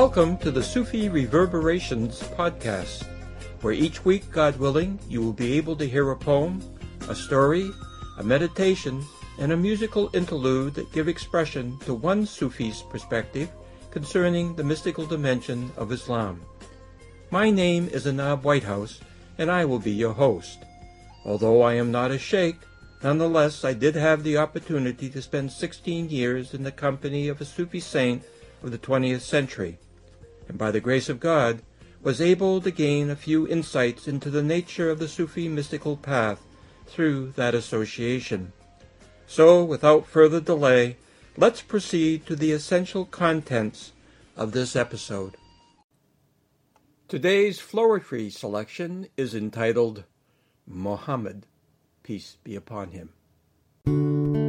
Welcome to the Sufi Reverberations podcast, where each week, God willing, you will be able to hear a poem, a story, a meditation, and a musical interlude that give expression to one Sufi's perspective concerning the mystical dimension of Islam. My name is Anab Whitehouse, and I will be your host. Although I am not a sheikh, nonetheless I did have the opportunity to spend 16 years in the company of a Sufi saint of the 20th century, and by the grace of God was able to gain a few insights into the nature of the Sufi mystical path through that association. So, without further delay, let's proceed to the essential contents of this episode. Today's Floristry selection is entitled Muhammad, peace be upon him.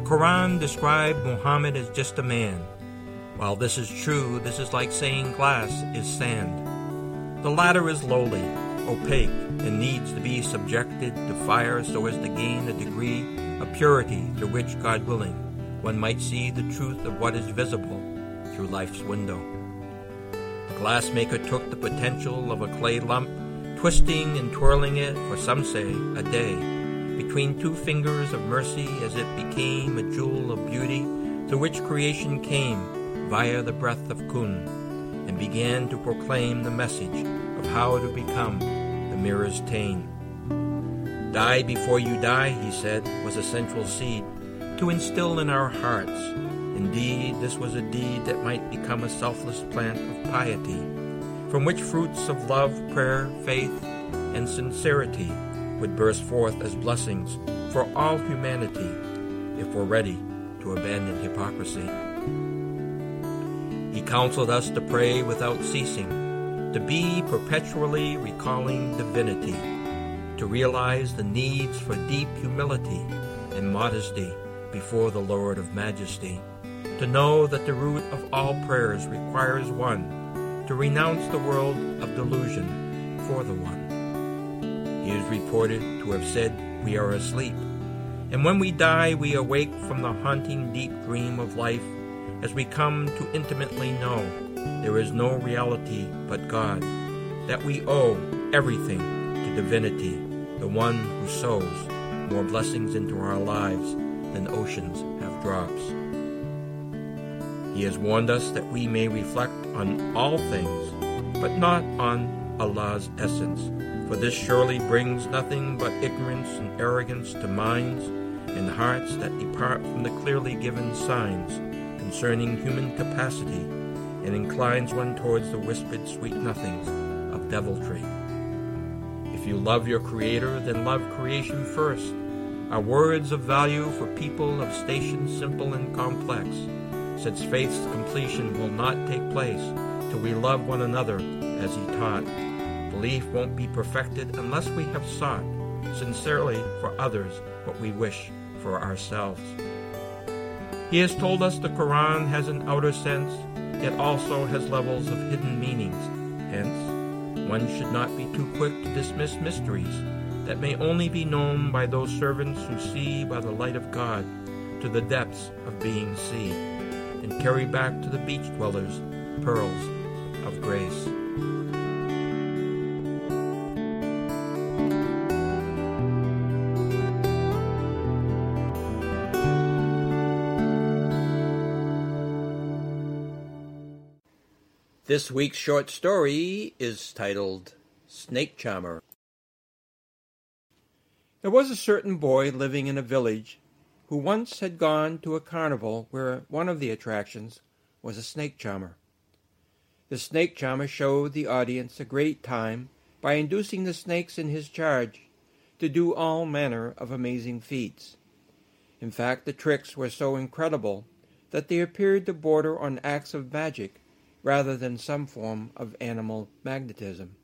Quran described Muhammad as just a man. While this is true, this is like saying glass is sand. The latter is lowly, opaque, and needs to be subjected to fire so as to gain a degree of purity through which, God willing, one might see the truth of what is visible through life's window. The glassmaker took the potential of a clay lump, twisting and twirling it for some say a day between two fingers of mercy as it became a jewel of beauty through which creation came via the breath of Kun and began to proclaim the message of how to become the mirror's Tain. Die before you die, he said, was a central seed to instill in our hearts. Indeed, this was a deed that might become a selfless plant of piety, from which fruits of love, prayer, faith, and sincerity would burst forth as blessings for all humanity if we're ready to abandon hypocrisy. He counseled us to pray without ceasing, to be perpetually recalling divinity, to realize the needs for deep humility and modesty before the Lord of majesty, to know that the root of all prayers requires one, to renounce the world of delusion for the one. He is reported to have said, We are asleep. And when we die, we awake from the haunting deep dream of life as we come to intimately know there is no reality but God, that we owe everything to divinity, the one who sows more blessings into our lives than oceans have drops. He has warned us that we may reflect on all things, but not on Allah's essence for this surely brings nothing but ignorance and arrogance to minds and hearts that depart from the clearly given signs concerning human capacity and inclines one towards the whispered sweet nothings of deviltry. If you love your Creator, then love creation first. Are words of value for people of station simple and complex, since faith's completion will not take place till we love one another as He taught Belief won't be perfected unless we have sought sincerely for others what we wish for ourselves. He has told us the Quran has an outer sense, yet also has levels of hidden meanings. Hence, one should not be too quick to dismiss mysteries that may only be known by those servants who see by the light of God to the depths of being seen, and carry back to the beach dwellers pearls of grace. This week's short story is titled Snake Charmer. There was a certain boy living in a village who once had gone to a carnival where one of the attractions was a snake charmer. The snake charmer showed the audience a great time by inducing the snakes in his charge to do all manner of amazing feats. In fact, the tricks were so incredible that they appeared to border on acts of magic rather than some form of animal magnetism.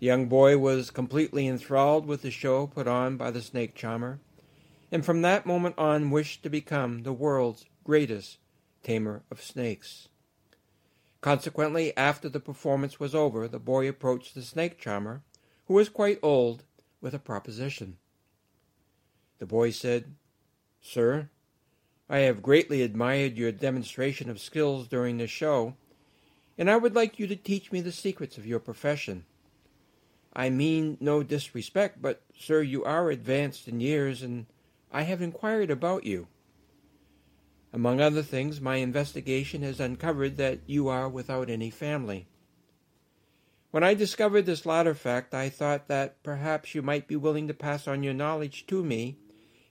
The young boy was completely enthralled with the show put on by the snake charmer, and from that moment on wished to become the world's greatest tamer of snakes. Consequently, after the performance was over, the boy approached the snake charmer, who was quite old, with a proposition. The boy said, Sir, I have greatly admired your demonstration of skills during the show, and I would like you to teach me the secrets of your profession. I mean no disrespect, but, sir, you are advanced in years, and I have inquired about you. Among other things, my investigation has uncovered that you are without any family. When I discovered this latter fact, I thought that perhaps you might be willing to pass on your knowledge to me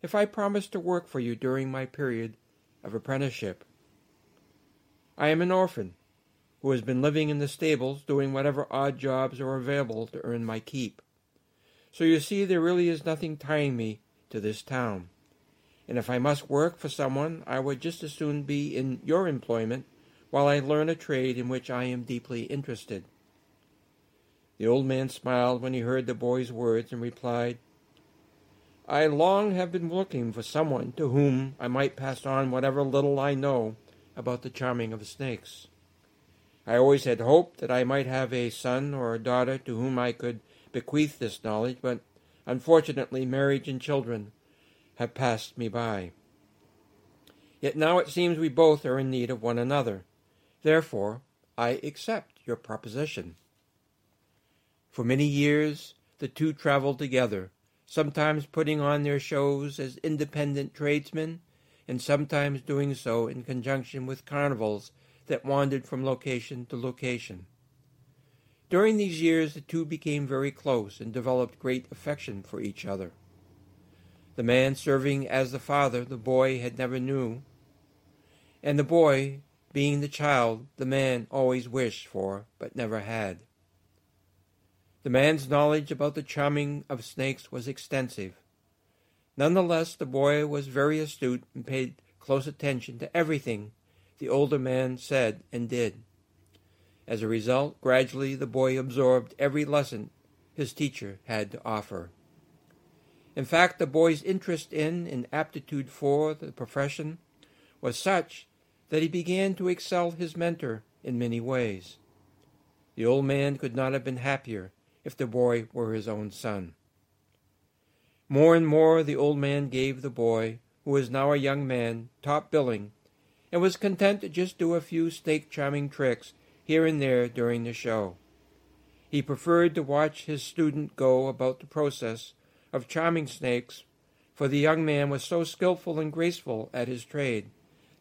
if I promise to work for you during my period of apprenticeship. I am an orphan who has been living in the stables doing whatever odd jobs are available to earn my keep. So you see, there really is nothing tying me to this town. And if I must work for someone, I would just as soon be in your employment while I learn a trade in which I am deeply interested. The old man smiled when he heard the boy's words and replied, I long have been looking for someone to whom I might pass on whatever little I know about the charming of snakes. I always had hoped that I might have a son or a daughter to whom I could bequeath this knowledge, but unfortunately marriage and children have passed me by. Yet now it seems we both are in need of one another. Therefore, I accept your proposition. For many years the two traveled together, sometimes putting on their shows as independent tradesmen, and sometimes doing so in conjunction with carnivals that wandered from location to location. During these years, the two became very close and developed great affection for each other. The man serving as the father the boy had never knew, and the boy being the child the man always wished for but never had. The man's knowledge about the charming of snakes was extensive. Nonetheless, the boy was very astute and paid close attention to everything the older man said and did. As a result, gradually the boy absorbed every lesson his teacher had to offer. In fact, the boy's interest in and aptitude for the profession was such that he began to excel his mentor in many ways. The old man could not have been happier if the boy were his own son. More and more the old man gave the boy, who was now a young man, top billing, and was content to just do a few snake charming tricks here and there during the show. He preferred to watch his student go about the process of charming snakes, for the young man was so skilful and graceful at his trade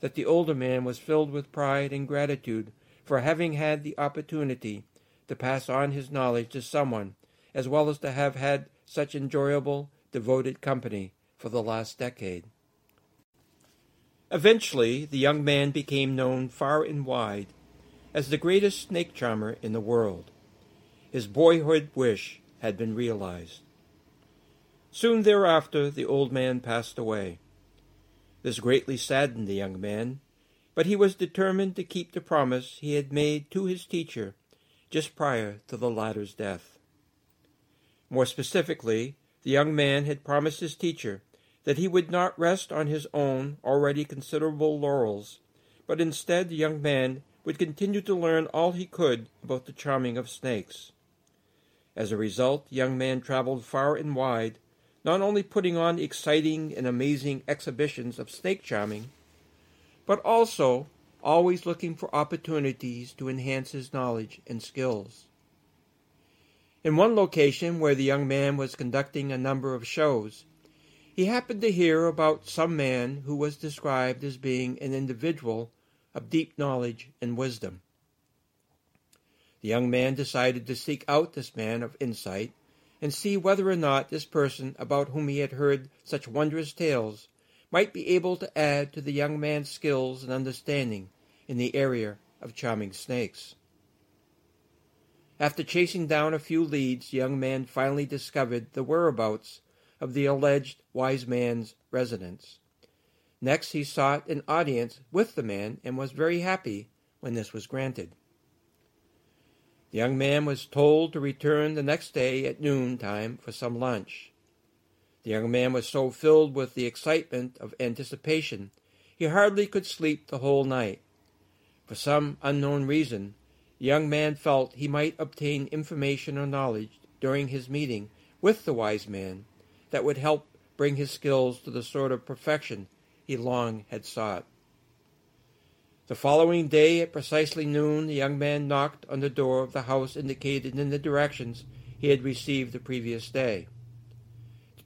that the older man was filled with pride and gratitude for having had the opportunity to pass on his knowledge to someone, as well as to have had such enjoyable, devoted company for the last decade. Eventually, the young man became known far and wide as the greatest snake charmer in the world. His boyhood wish had been realized. Soon thereafter, the old man passed away. This greatly saddened the young man, but he was determined to keep the promise he had made to his teacher just prior to the latter's death. More specifically, the young man had promised his teacher that he would not rest on his own already considerable laurels, but instead the young man would continue to learn all he could about the charming of snakes. As a result, the young man traveled far and wide, not only putting on exciting and amazing exhibitions of snake charming, but also always looking for opportunities to enhance his knowledge and skills. In one location where the young man was conducting a number of shows, he happened to hear about some man who was described as being an individual of deep knowledge and wisdom. The young man decided to seek out this man of insight and see whether or not this person about whom he had heard such wondrous tales might be able to add to the young man's skills and understanding in the area of charming snakes. After chasing down a few leads, the young man finally discovered the whereabouts of the alleged wise man's residence. Next, he sought an audience with the man and was very happy when this was granted. The young man was told to return the next day at noon time for some lunch. The young man was so filled with the excitement of anticipation he hardly could sleep the whole night. For some unknown reason, the young man felt he might obtain information or knowledge during his meeting with the wise man that would help bring his skills to the sort of perfection he long had sought. The following day, at precisely noon, the young man knocked on the door of the house indicated in the directions he had received the previous day.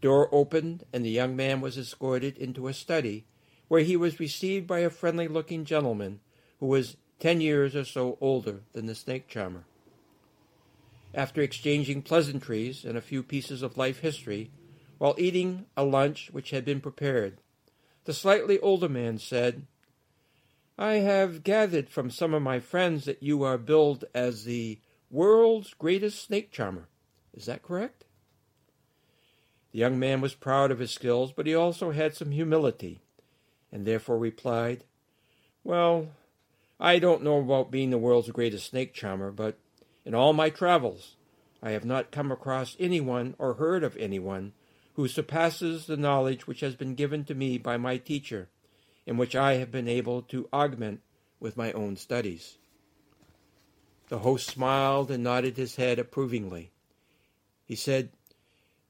The door opened, and the young man was escorted into a study, where he was received by a friendly looking gentleman who was ten years or so older than the snake charmer. After exchanging pleasantries and a few pieces of life history, while eating a lunch which had been prepared, the slightly older man said, I have gathered from some of my friends that you are billed as the world's greatest snake charmer. Is that correct? The young man was proud of his skills, but he also had some humility, and therefore replied, Well, I don't know about being the world's greatest snake charmer, but in all my travels I have not come across anyone or heard of anyone who surpasses the knowledge which has been given to me by my teacher and which I have been able to augment with my own studies. The host smiled and nodded his head approvingly. He said,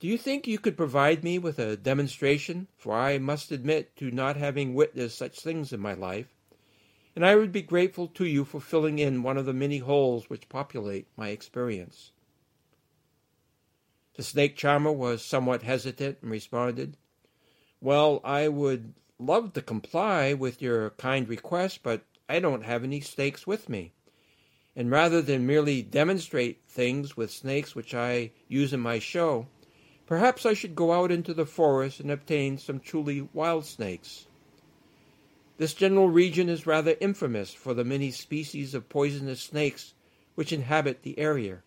Do you think you could provide me with a demonstration? For I must admit to not having witnessed such things in my life, and I would be grateful to you for filling in one of the many holes which populate my experience. The snake charmer was somewhat hesitant and responded, Well, I would love to comply with your kind request, but I don't have any snakes with me. And rather than merely demonstrate things with snakes which I use in my show, perhaps I should go out into the forest and obtain some truly wild snakes. This general region is rather infamous for the many species of poisonous snakes which inhabit the area,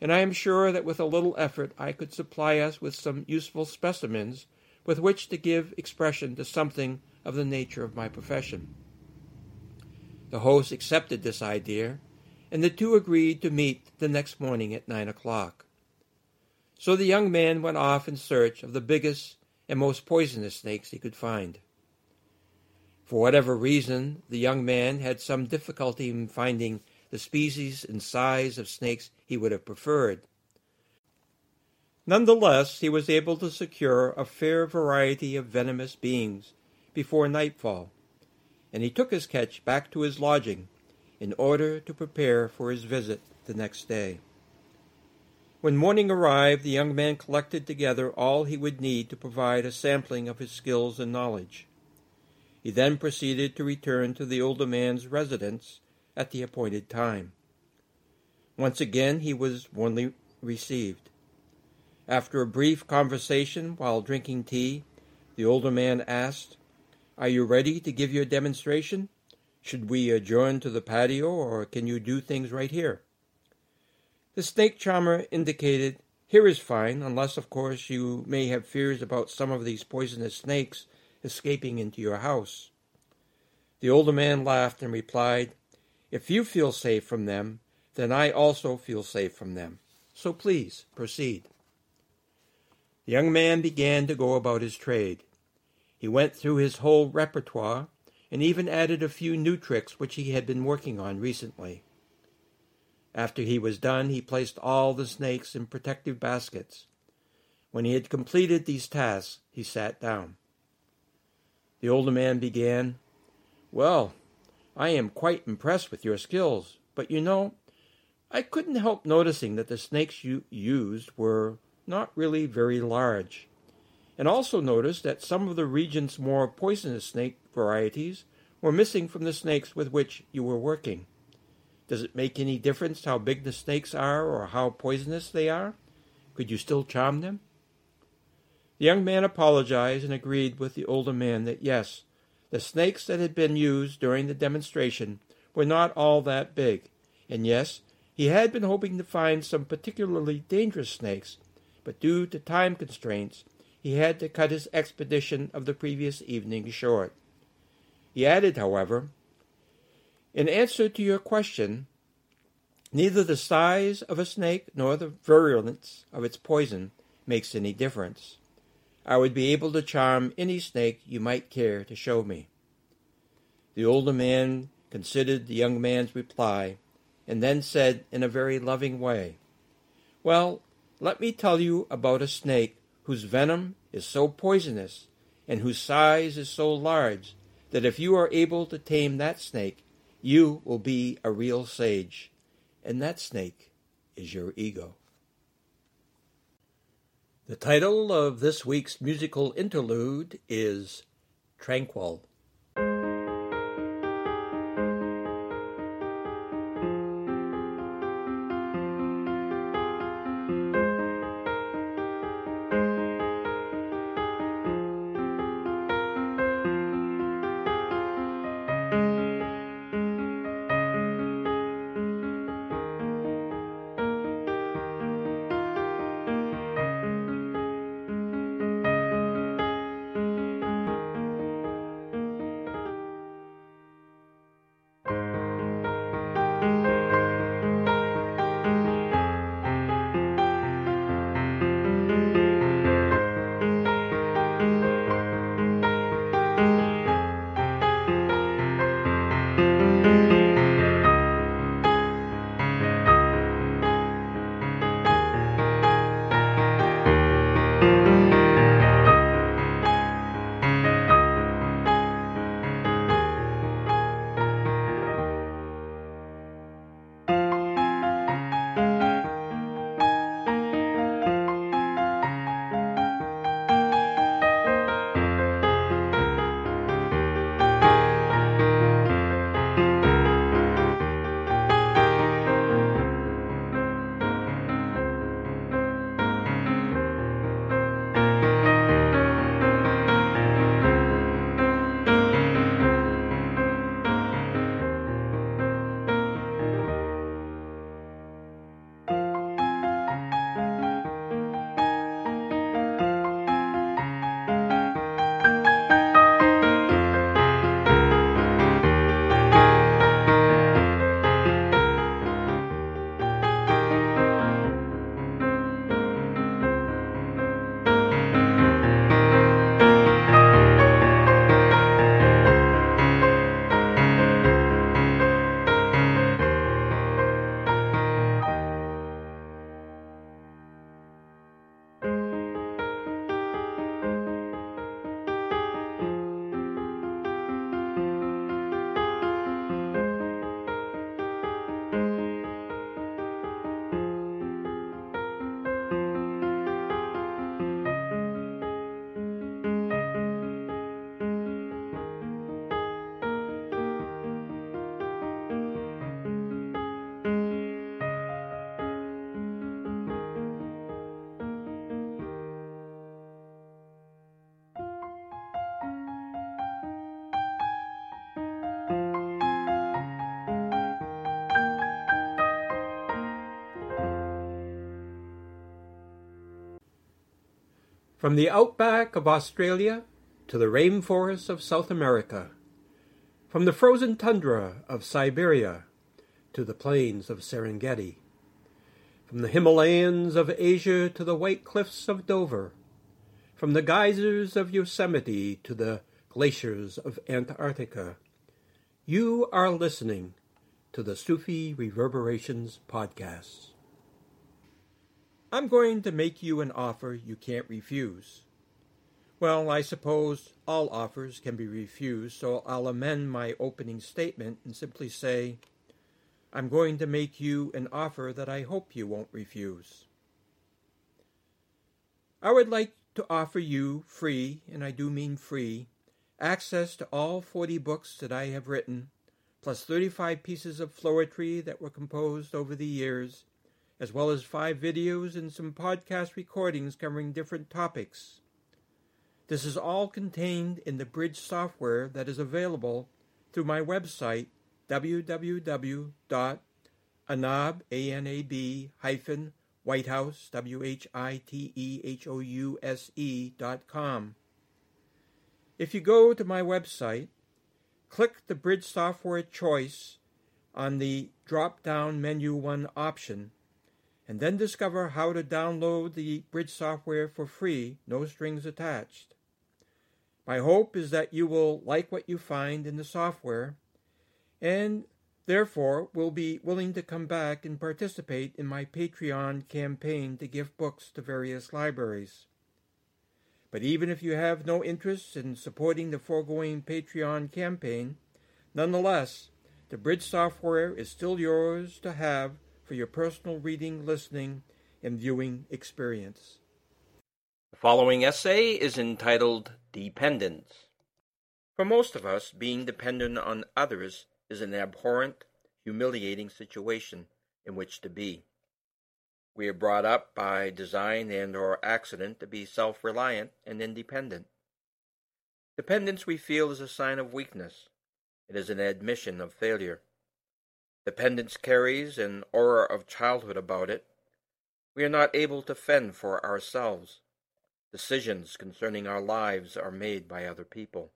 and I am sure that with a little effort I could supply us with some useful specimens with which to give expression to something of the nature of my profession. The host accepted this idea, and the two agreed to meet the next morning at nine o'clock. So the young man went off in search of the biggest and most poisonous snakes he could find. For whatever reason, the young man had some difficulty in finding the species and size of snakes he would have preferred, Nonetheless, he was able to secure a fair variety of venomous beings before nightfall, and he took his catch back to his lodging in order to prepare for his visit the next day. When morning arrived, the young man collected together all he would need to provide a sampling of his skills and knowledge. He then proceeded to return to the older man's residence at the appointed time. Once again he was warmly received. After a brief conversation while drinking tea, the older man asked, Are you ready to give your demonstration? Should we adjourn to the patio, or can you do things right here? The snake charmer indicated, Here is fine, unless, of course, you may have fears about some of these poisonous snakes escaping into your house. The older man laughed and replied, If you feel safe from them, then I also feel safe from them. So please proceed. The young man began to go about his trade. He went through his whole repertoire and even added a few new tricks which he had been working on recently. After he was done, he placed all the snakes in protective baskets. When he had completed these tasks, he sat down. The older man began, Well, I am quite impressed with your skills, but you know, I couldn't help noticing that the snakes you used were not really very large. And also noticed that some of the region's more poisonous snake varieties were missing from the snakes with which you were working. Does it make any difference how big the snakes are or how poisonous they are? Could you still charm them? The young man apologized and agreed with the older man that yes, the snakes that had been used during the demonstration were not all that big, and yes, he had been hoping to find some particularly dangerous snakes, but due to time constraints, he had to cut his expedition of the previous evening short. He added, however, In answer to your question, neither the size of a snake nor the virulence of its poison makes any difference. I would be able to charm any snake you might care to show me. The older man considered the young man's reply and then said in a very loving way, Well, let me tell you about a snake whose venom is so poisonous and whose size is so large that if you are able to tame that snake, you will be a real sage. And that snake is your ego. The title of this week's musical interlude is Tranquil. From the outback of Australia to the rainforests of South America, from the frozen tundra of Siberia to the plains of Serengeti, from the Himalayas of Asia to the white cliffs of Dover, from the geysers of Yosemite to the glaciers of Antarctica, you are listening to the Sufi Reverberations podcast. I'm going to make you an offer you can't refuse. Well, I suppose all offers can be refused, so I'll amend my opening statement and simply say, I'm going to make you an offer that I hope you won't refuse. I would like to offer you free, and I do mean free, access to all 40 books that I have written, plus 35 pieces of poetry that were composed over the years as well as five videos and some podcast recordings covering different topics. This is all contained in the Bridge software that is available through my website, www.anab, A-N-A-B, hyphen, Whitehouse, W-H-I-T-E-H-O-U-S-E dot com. If you go to my website, click the Bridge Software choice on the drop-down menu one option, and then discover how to download the Bridge software for free, no strings attached. My hope is that you will like what you find in the software and therefore will be willing to come back and participate in my Patreon campaign to give books to various libraries. But even if you have no interest in supporting the foregoing Patreon campaign, nonetheless, the Bridge software is still yours to have for your personal reading, listening, and viewing experience. The following essay is entitled Dependence. For most of us, being dependent on others is an abhorrent, humiliating situation in which to be. We are brought up by design and or accident to be self-reliant and independent. Dependence we feel is a sign of weakness. It is an admission of failure. Dependence carries an aura of childhood about it. We are not able to fend for ourselves. Decisions concerning our lives are made by other people.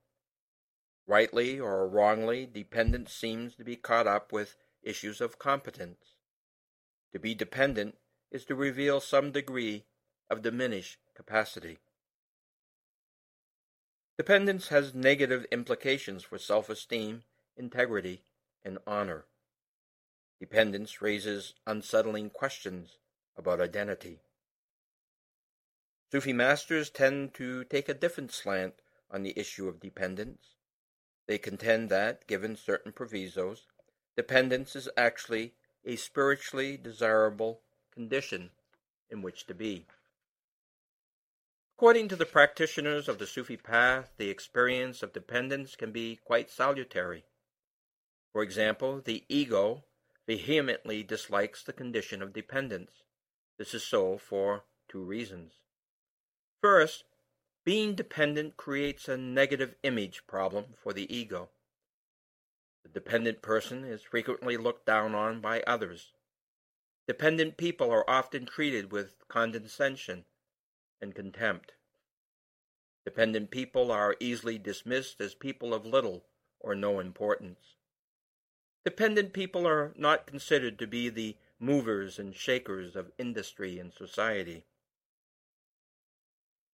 Rightly or wrongly, dependence seems to be caught up with issues of competence. To be dependent is to reveal some degree of diminished capacity. Dependence has negative implications for self-esteem, integrity, and honor. Dependence raises unsettling questions about identity. Sufi masters tend to take a different slant on the issue of dependence. They contend that, given certain provisos, dependence is actually a spiritually desirable condition in which to be. According to the practitioners of the Sufi path, the experience of dependence can be quite salutary. For example, the ego vehemently dislikes the condition of dependence. This is so for two reasons. First, being dependent creates a negative image problem for the ego. The dependent person is frequently looked down on by others. Dependent people are often treated with condescension and contempt. Dependent people are easily dismissed as people of little or no importance. Dependent people are not considered to be the movers and shakers of industry and society.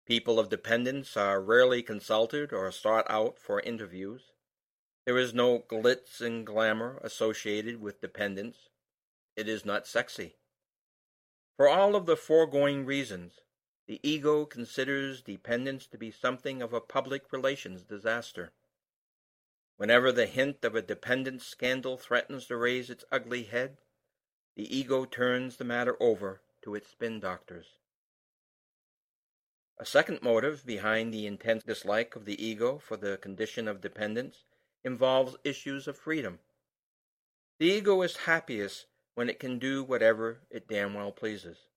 People of dependence are rarely consulted or sought out for interviews. There is no glitz and glamour associated with dependence, it is not sexy. For all of the foregoing reasons, the ego considers dependence to be something of a public relations disaster. Whenever the hint of a dependence scandal threatens to raise its ugly head, the ego turns the matter over to its spin doctors. A second motive behind the intense dislike of the ego for the condition of dependence involves issues of freedom. The ego is happiest when it can do whatever it damn well pleases.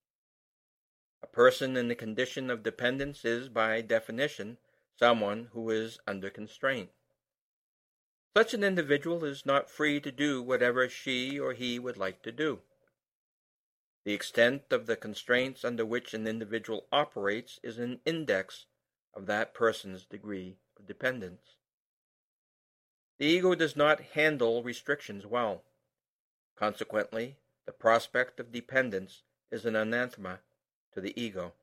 A person in the condition of dependence is, by definition, someone who is under constraint. Such an individual is not free to do whatever she or he would like to do. The extent of the constraints under which an individual operates is an index of that person's degree of dependence. The ego does not handle restrictions well. Consequently, the prospect of dependence is an anathema to the ego.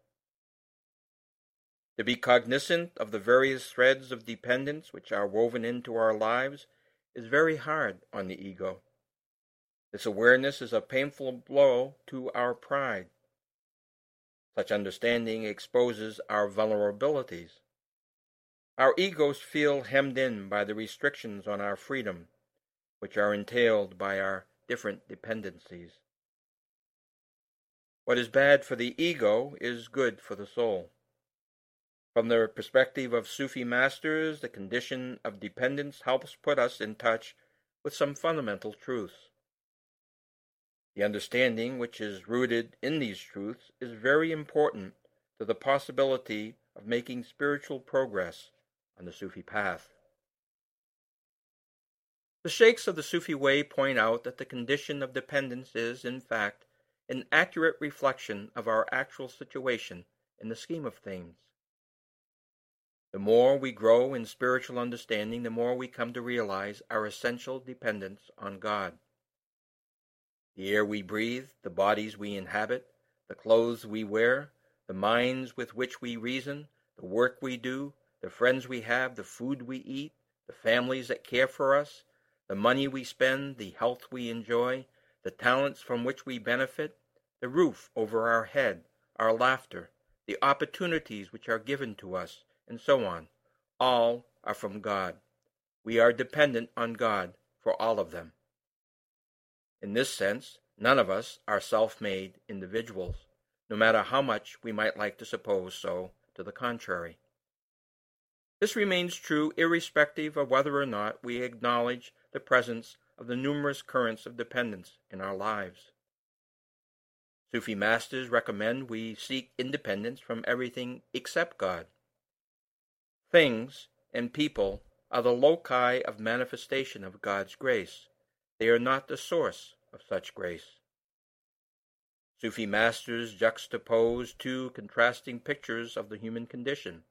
To be cognizant of the various threads of dependence which are woven into our lives is very hard on the ego. This awareness is a painful blow to our pride. Such understanding exposes our vulnerabilities. Our egos feel hemmed in by the restrictions on our freedom, which are entailed by our different dependencies. What is bad for the ego is good for the soul. From the perspective of Sufi masters, the condition of dependence helps put us in touch with some fundamental truths. The understanding which is rooted in these truths is very important to the possibility of making spiritual progress on the Sufi path. The sheikhs of the Sufi way point out that the condition of dependence is, in fact, an accurate reflection of our actual situation in the scheme of things. The more we grow in spiritual understanding, the more we come to realize our essential dependence on God. The air we breathe, the bodies we inhabit, the clothes we wear, the minds with which we reason, the work we do, the friends we have, the food we eat, the families that care for us, the money we spend, the health we enjoy, the talents from which we benefit, the roof over our head, our laughter, the opportunities which are given to us, and so on, all are from God. We are dependent on God for all of them. In this sense, none of us are self made individuals, no matter how much we might like to suppose so to the contrary. This remains true irrespective of whether or not we acknowledge the presence of the numerous currents of dependence in our lives. Sufi masters recommend we seek independence from everything except God. Things and people are the loci of manifestation of God's grace. They are not the source of such grace. Sufi masters juxtapose two contrasting pictures of the human condition.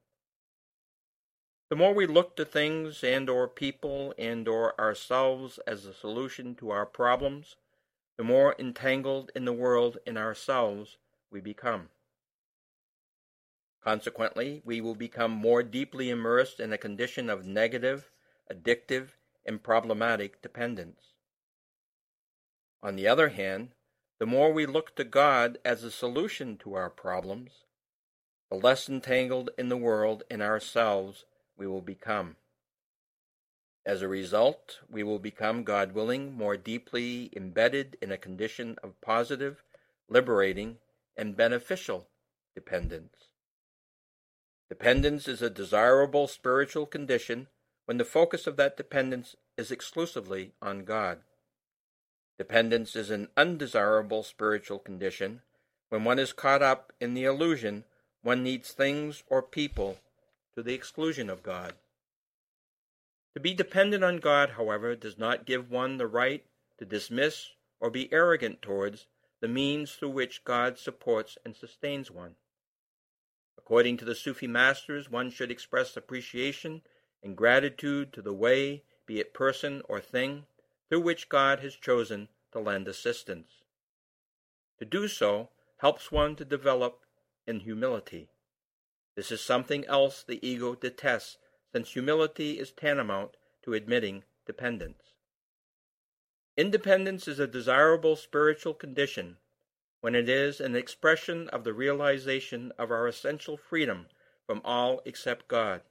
The more we look to things and or people and or ourselves as a solution to our problems, the more entangled in the world and ourselves we become. Consequently, we will become more deeply immersed in a condition of negative, addictive, and problematic dependence. On the other hand, the more we look to God as a solution to our problems, the less entangled in the world and ourselves we will become. As a result, we will become, God willing, more deeply embedded in a condition of positive, liberating, and beneficial dependence. Dependence is a desirable spiritual condition when the focus of that dependence is exclusively on God. Dependence is an undesirable spiritual condition when one is caught up in the illusion one needs things or people to the exclusion of God. To be dependent on God, however, does not give one the right to dismiss or be arrogant towards the means through which God supports and sustains one. According to the Sufi masters, one should express appreciation and gratitude to the way, be it person or thing, through which God has chosen to lend assistance. To do so helps one to develop in humility. This is something else the ego detests, since humility is tantamount to admitting dependence. Independence is a desirable spiritual condition when it is an expression of the realization of our essential freedom from all except God.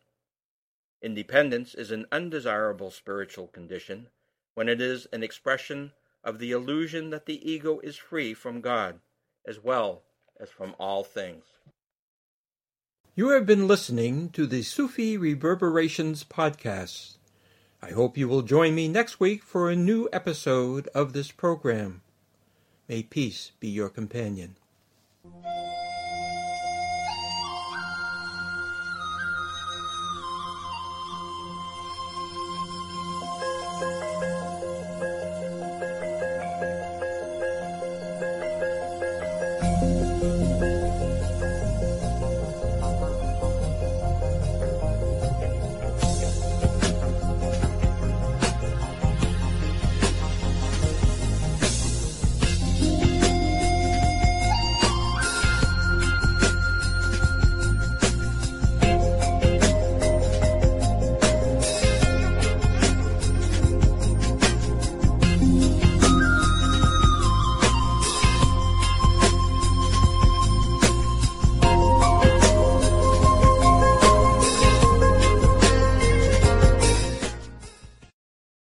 Independence is an undesirable spiritual condition when it is an expression of the illusion that the ego is free from God as well as from all things. You have been listening to the Sufi Reverberations podcast. I hope you will join me next week for a new episode of this program. May peace be your companion.